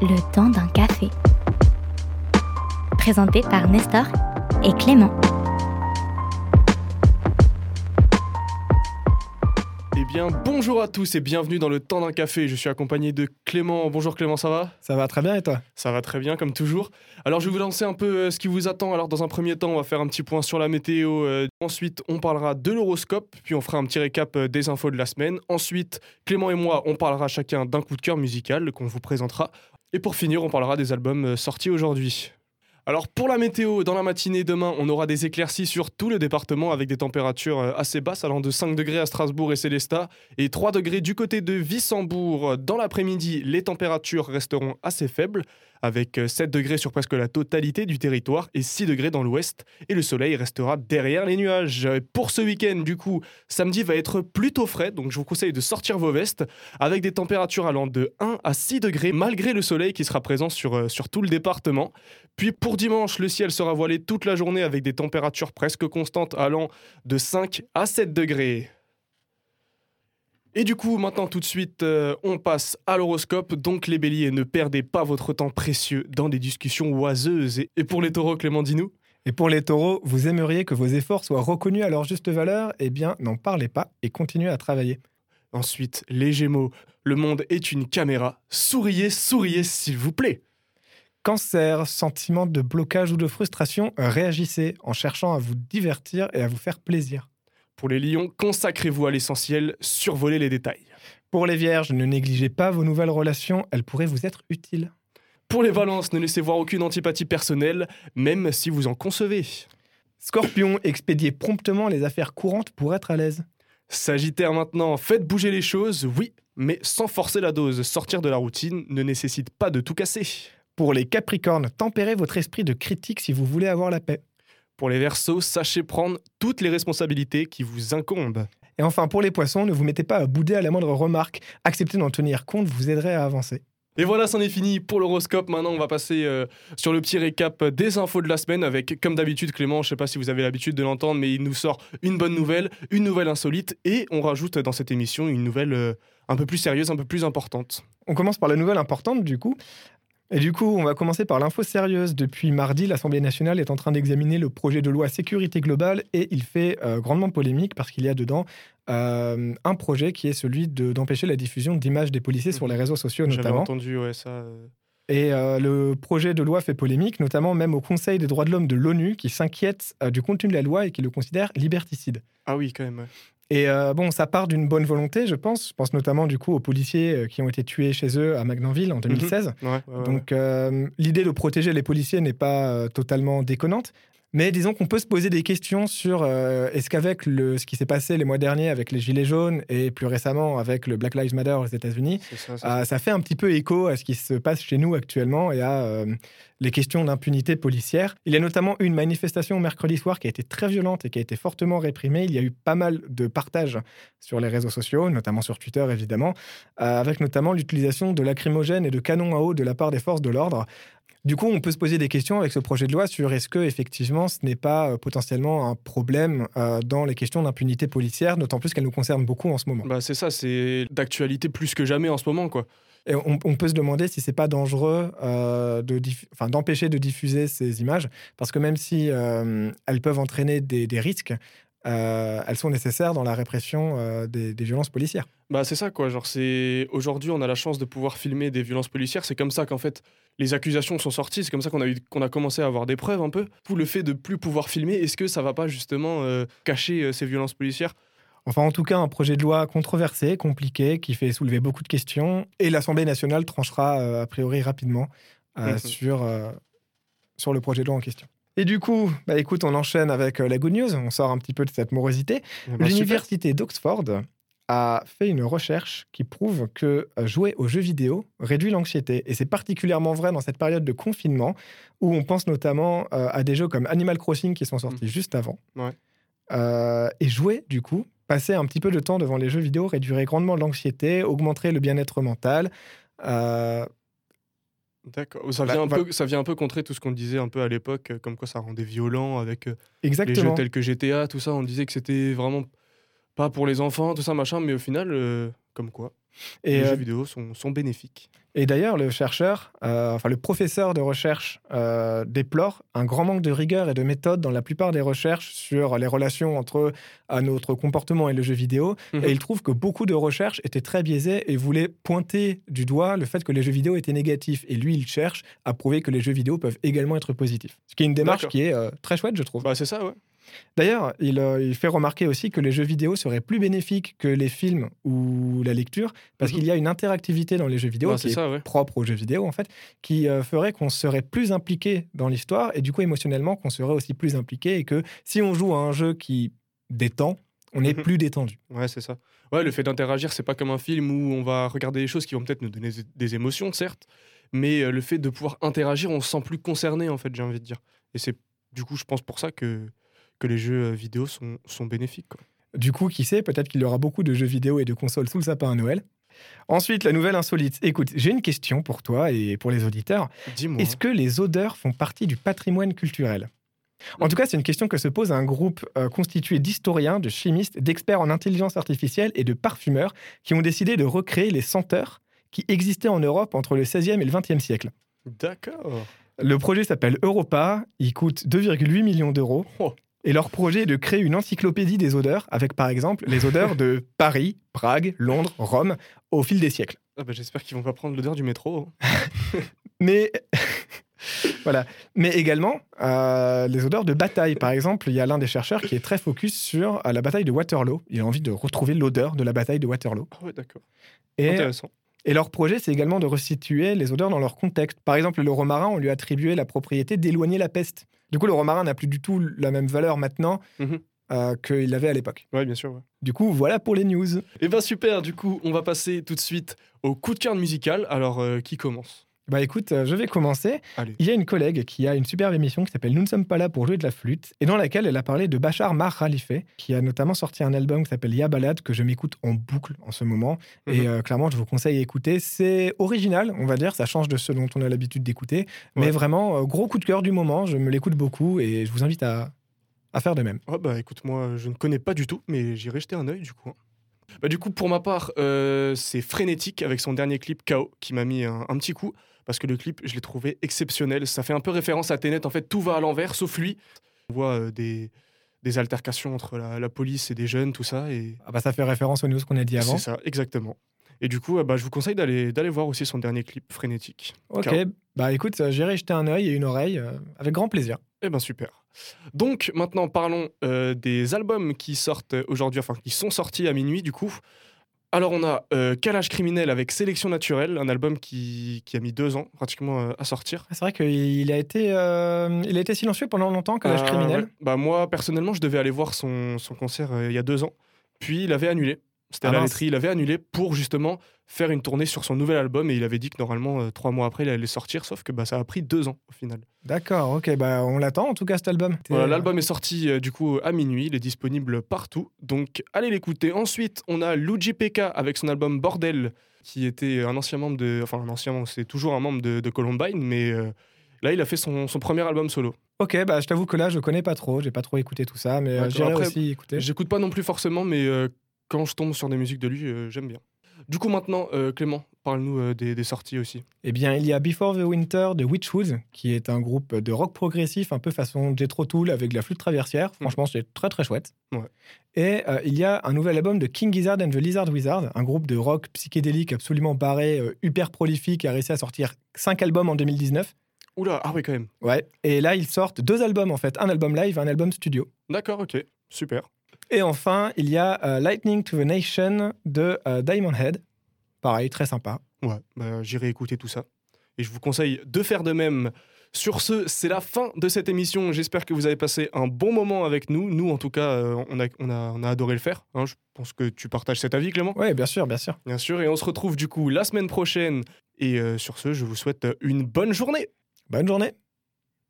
Le temps d'un café. Présenté par Nestor et Clément. Eh bien, bonjour à tous et bienvenue dans le temps d'un café. Je suis accompagné de Clément. Bonjour Clément, ça va? Ça va très bien et toi? Ça va très bien, comme toujours. Alors, je vais vous lancer un peu euh, ce qui vous attend. Alors, dans un premier temps, on va faire un petit point sur la météo. Euh, ensuite, on parlera de l'horoscope. Puis, on fera un petit récap euh, des infos de la semaine. Ensuite, Clément et moi, on parlera chacun d'un coup de cœur musical qu'on vous présentera. Et pour finir, on parlera des albums sortis aujourd'hui. Alors pour la météo, dans la matinée demain, on aura des éclaircies sur tout le département avec des températures euh, assez basses allant de 5 degrés à Strasbourg et Célestat et 3 degrés du côté de Wissembourg. Dans l'après-midi, les températures resteront assez faibles avec 7 euh, degrés sur presque la totalité du territoire et 6 degrés dans l'ouest, et le soleil restera derrière les nuages. Pour ce week-end, du coup, samedi va être plutôt frais, donc je vous conseille de sortir vos vestes, avec des températures allant de 1 à 6 degrés, malgré le soleil qui sera présent sur, euh, sur tout le département. Puis pour dimanche, le ciel sera voilé toute la journée avec des températures presque constantes allant de 5 à 7 degrés. Et du coup, maintenant tout de suite, euh, on passe à l'horoscope. Donc les béliers, ne perdez pas votre temps précieux dans des discussions oiseuses. Et, pour les taureaux, Clément, dis-nous Et pour les taureaux, vous aimeriez que vos efforts soient reconnus à leur juste valeur? Eh bien, n'en parlez pas et continuez à travailler. Ensuite, les gémeaux, le monde est une caméra. Souriez, souriez, s'il vous plaît. Cancer, sentiment de blocage ou de frustration, réagissez en cherchant à vous divertir et à vous faire plaisir. Pour les lions, consacrez-vous à l'essentiel, survolez les détails. Pour les vierges, ne négligez pas vos nouvelles relations, elles pourraient vous être utiles. Pour les balances, ne laissez voir aucune antipathie personnelle, même si vous en concevez. Scorpion, expédiez promptement les affaires courantes pour être à l'aise. Sagittaire maintenant, faites bouger les choses, oui, mais sans forcer la dose. Sortir de la routine ne nécessite pas de tout casser. Pour les Capricornes, tempérez votre esprit de critique si vous voulez avoir la paix. Pour les Verseaux, sachez prendre toutes les responsabilités qui vous incombent. Et enfin, pour les Poissons, ne vous mettez pas à bouder à la moindre remarque. Acceptez d'en tenir compte vous aiderait à avancer. Et voilà, c'en est fini pour l'horoscope. Maintenant, on va passer euh, sur le petit récap des infos de la semaine avec, comme d'habitude, Clément, je sais pas si vous avez l'habitude de l'entendre, mais il nous sort une bonne nouvelle, une nouvelle insolite, et on rajoute dans cette émission une nouvelle euh, un peu plus sérieuse, un peu plus importante. On commence par la nouvelle importante, du coup. Et du coup, on va commencer par l'info sérieuse. Depuis mardi, l'Assemblée nationale est en train d'examiner le projet de loi sécurité globale et il fait euh, grandement polémique parce qu'il y a dedans euh, un projet qui est celui d'empêcher la diffusion d'images des policiers sur les réseaux sociaux notamment. Entendu, ouais, ça. Euh. Et le projet de loi fait polémique, notamment même au Conseil des droits de l'homme de l'ONU, qui s'inquiète du contenu de la loi et qui le considère liberticide. Ah oui, quand même. Et euh, bon, ça part d'une bonne volonté, je pense. Je pense notamment du coup aux policiers euh, qui ont été tués chez eux à Magnanville en 2016. Mhm. Donc euh, l'idée de protéger les policiers n'est pas totalement déconnante. Mais disons qu'on peut se poser des questions sur est-ce qu'avec ce qui s'est passé les mois derniers avec les Gilets jaunes et plus récemment avec le Black Lives Matter aux États-Unis, ça, ça, fait un petit peu écho à ce qui se passe chez nous actuellement et à les questions d'impunité policière. Il y a notamment eu une manifestation mercredi soir qui a été très violente et qui a été fortement réprimée. Il y a eu pas mal de partages sur les réseaux sociaux, notamment sur Twitter évidemment, euh, avec notamment l'utilisation de lacrymogènes et de canons à eau de la part des forces de l'ordre. Du coup, on peut se poser des questions avec ce projet de loi sur est-ce que effectivement ce n'est pas euh, potentiellement un problème euh, dans les questions d'impunité policière, d'autant plus qu'elle nous concerne beaucoup en ce moment. Bah c'est ça, c'est d'actualité plus que jamais en ce moment quoi. Et on, peut se demander si c'est pas dangereux euh, d'empêcher de, diffuser ces images, parce que même si euh, elles peuvent entraîner des, risques, euh, elles sont nécessaires dans la répression des, violences policières. Bah c'est ça quoi, genre c'est aujourd'hui on a la chance de pouvoir filmer des violences policières, c'est comme ça qu'en fait les accusations sont sorties, c'est comme ça qu'on a eu qu'on a commencé à avoir des preuves un peu. Pour le fait de plus pouvoir filmer, est-ce que ça va pas justement cacher ces violences policières? Enfin, en tout cas, un projet de loi controversé, compliqué, qui fait soulever beaucoup de questions. Et l'Assemblée nationale tranchera euh, a priori rapidement euh, mhm. sur, euh, sur le projet de loi en question. Et du coup, bah, écoute, on enchaîne avec la good news. On sort un petit peu de cette morosité. Eh ben, L'université d'Oxford a fait une recherche qui prouve que jouer aux jeux vidéo réduit l'anxiété. Et c'est particulièrement vrai dans cette période de confinement où on pense notamment à des jeux comme Animal Crossing qui sont sortis mhm. juste avant. et jouer, du coup, passer un petit peu de temps devant les jeux vidéo réduirait grandement l'anxiété, augmenterait le bien-être mental. Euh, D'accord. Ça, bah, vient un peu, ça vient un peu contrer tout ce qu'on disait un peu à l'époque, comme quoi ça rendait violent avec euh, les jeux tels que GTA, tout ça. On disait que c'était vraiment pas pour les enfants, tout ça, machin, mais au final, euh, comme quoi Et, les euh, jeux vidéo sont, sont bénéfiques. Et d'ailleurs, le chercheur, euh, enfin le professeur de recherche euh, déplore un grand manque de rigueur et de méthode dans la plupart des recherches sur les relations entre à notre comportement et le jeu vidéo. Mhm. Et il trouve que beaucoup de recherches étaient très biaisées et voulaient pointer du doigt le fait que les jeux vidéo étaient négatifs. Et lui, il cherche à prouver que les jeux vidéo peuvent également être positifs. Ce qui est une démarche qui est euh, très chouette, je trouve. Bah, c'est ça, ouais. D'ailleurs, il, euh, il fait remarquer aussi que les jeux vidéo seraient plus bénéfiques que les films ou la lecture, parce Mhm. qu'il y a une interactivité dans les jeux vidéo Bah, qui est ça, ouais. propre aux jeux vidéo en fait, qui euh, ferait qu'on serait plus impliqué dans l'histoire et du coup émotionnellement qu'on serait aussi plus impliqué et que si on joue à un jeu qui détend, on est Mhm. plus détendu. Ouais, c'est ça. Ouais, le fait d'interagir, c'est pas comme un film où on va regarder des choses qui vont peut-être nous donner des émotions, certes, mais euh, le fait de pouvoir interagir, on se sent plus concerné, en fait, j'ai envie de dire. Et c'est du coup, je pense pour ça que, que les jeux euh, vidéo sont, sont bénéfiques. quoi. Du coup, qui sait, peut-être qu'il y aura beaucoup de jeux vidéo et de consoles sous le sapin à Noël. Ensuite, la nouvelle insolite. Écoute, j'ai une question pour toi et pour les auditeurs. Dis-moi. Est-ce que les odeurs font partie du patrimoine culturel? En tout cas, c'est une question que se pose un groupe euh, constitué d'historiens, de chimistes, d'experts en intelligence artificielle et de parfumeurs qui ont décidé de recréer les senteurs qui existaient en Europe entre le 16e et le 20e siècle. D'accord. Le projet s'appelle Europa, il coûte 2,8 millions d'euros. Oh. Et leur projet est de créer une encyclopédie des odeurs, avec par exemple les odeurs de Paris, Prague, Londres, Rome, au fil des siècles. Ah bah, J'espère qu'ils vont pas prendre l'odeur du métro. hein. Mais voilà. Mais également euh, les odeurs de bataille. Par exemple, il y a l'un des chercheurs qui est très focus sur euh, la bataille de Waterloo. Il a envie de retrouver l'odeur de la bataille de Waterloo. Ah ouais, d'accord. Et, Intéressant. Et leur projet, c'est également de resituer les odeurs dans leur contexte. Par exemple, le romarin, on lui a attribué la propriété d'éloigner la peste. Du coup, le romarin n'a plus du tout la même valeur maintenant Mhm. euh, qu'il avait à l'époque. Ouais, bien sûr. ouais. Du coup, voilà pour les news. Et ben super, du coup, on va passer tout de suite au coup de cœur musical. Alors, euh, qui commence? Bah écoute, euh, je vais commencer. Allez. Il y a une collègue qui a une superbe émission qui s'appelle Nous ne sommes pas là pour jouer de la flûte et dans laquelle elle a parlé de Bachar Mar Khalife qui a notamment sorti un album qui s'appelle Ya Balad que je m'écoute en boucle en ce moment et Mhm. euh, clairement je vous conseille d'écouter. C'est original, on va dire, ça change de ce dont on a l'habitude d'écouter, mais vraiment euh, gros coup de cœur du moment, je me l'écoute beaucoup et je vous invite à, à faire de même. Ah bah écoute, moi je ne connais pas du tout, mais j'irai jeter un œil du coup. Bah, du coup, pour ma part, euh, c'est Frénétique avec son dernier clip KO qui m'a mis un, un petit coup parce que le clip, je l'ai trouvé exceptionnel. Ça fait un peu référence à Tenet. En fait, tout va à l'envers sauf lui. On voit euh, des, des altercations entre la, la police et des jeunes, tout ça. Et Ah bah, ça fait référence aux news qu'on a dit avant. c'est ça, exactement. Et du coup, euh, bah, je vous conseille d'aller d'aller voir aussi son dernier clip Frénétique. Ok, bah écoute, j'irai jeter un œil et une oreille euh, avec grand plaisir. Eh ben super. Donc maintenant parlons euh, des albums qui sortent aujourd'hui, enfin qui sont sortis à minuit du coup. Alors on a euh, Calage criminel avec Sélection naturelle, un album qui, qui a mis deux ans pratiquement euh, à sortir. Ah, C'est vrai qu'il a été, euh, il a été silencieux pendant longtemps, Collage Euh, criminel. ouais. Bah moi personnellement je devais aller voir son, son concert il y a deux ans, puis il avait annulé. C'était Ah à la laiterie, il avait annulé pour justement faire une tournée sur son nouvel album et il avait dit que normalement euh, trois mois après il allait sortir, sauf que bah, ça a pris deux ans au final. D'accord, ok, bah on l'attend en tout cas cet album. Voilà, l'album est sorti euh, du coup à minuit, il est disponible partout, donc allez l'écouter. Ensuite, on a Luigi PK avec son album Bordel, qui était un ancien membre de, enfin un ancien membre, c'est toujours un membre de, de Columbine, mais euh, là il a fait son, son premier album solo. Ok, bah je t'avoue que là je connais pas trop, j'ai pas trop écouté tout ça, mais j'irai aussi écouter. J'écoute pas non plus forcément, mais quand je tombe sur des musiques de lui, j'aime bien. Du coup maintenant, euh, Clément, parle-nous euh, des, des sorties aussi. Eh bien, il y a Before the Winter de Witchwood, qui est un groupe de rock progressif, un peu façon Jethro Tull avec de la flûte traversière. Franchement, c'est très très chouette. Ouais. Et euh, il y a un nouvel album de King Gizzard and the Lizard Wizard, un groupe de rock psychédélique absolument barré, hyper prolifique, qui a réussi à sortir 5 albums en 2019. Oula, ah oui quand même. Ouais. Et là, ils sortent deux albums en fait, un album live, un album studio. D'accord, ok, super. Et enfin, il y a euh, Lightning to the Nation de euh, Diamond Head. Pareil, très sympa. Ouais, bah, j'irai écouter tout ça. Et je vous conseille de faire de même. Sur ce, c'est la fin de cette émission. J'espère que vous avez passé un bon moment avec nous. Nous, en tout cas, euh, on, a, on, a, on a adoré le faire. hein. Je pense que tu partages cet avis, Clément? Ouais, bien sûr, bien sûr. Bien sûr. Et on se retrouve du coup la semaine prochaine. Et sur ce, je vous souhaite une bonne journée. Bonne journée.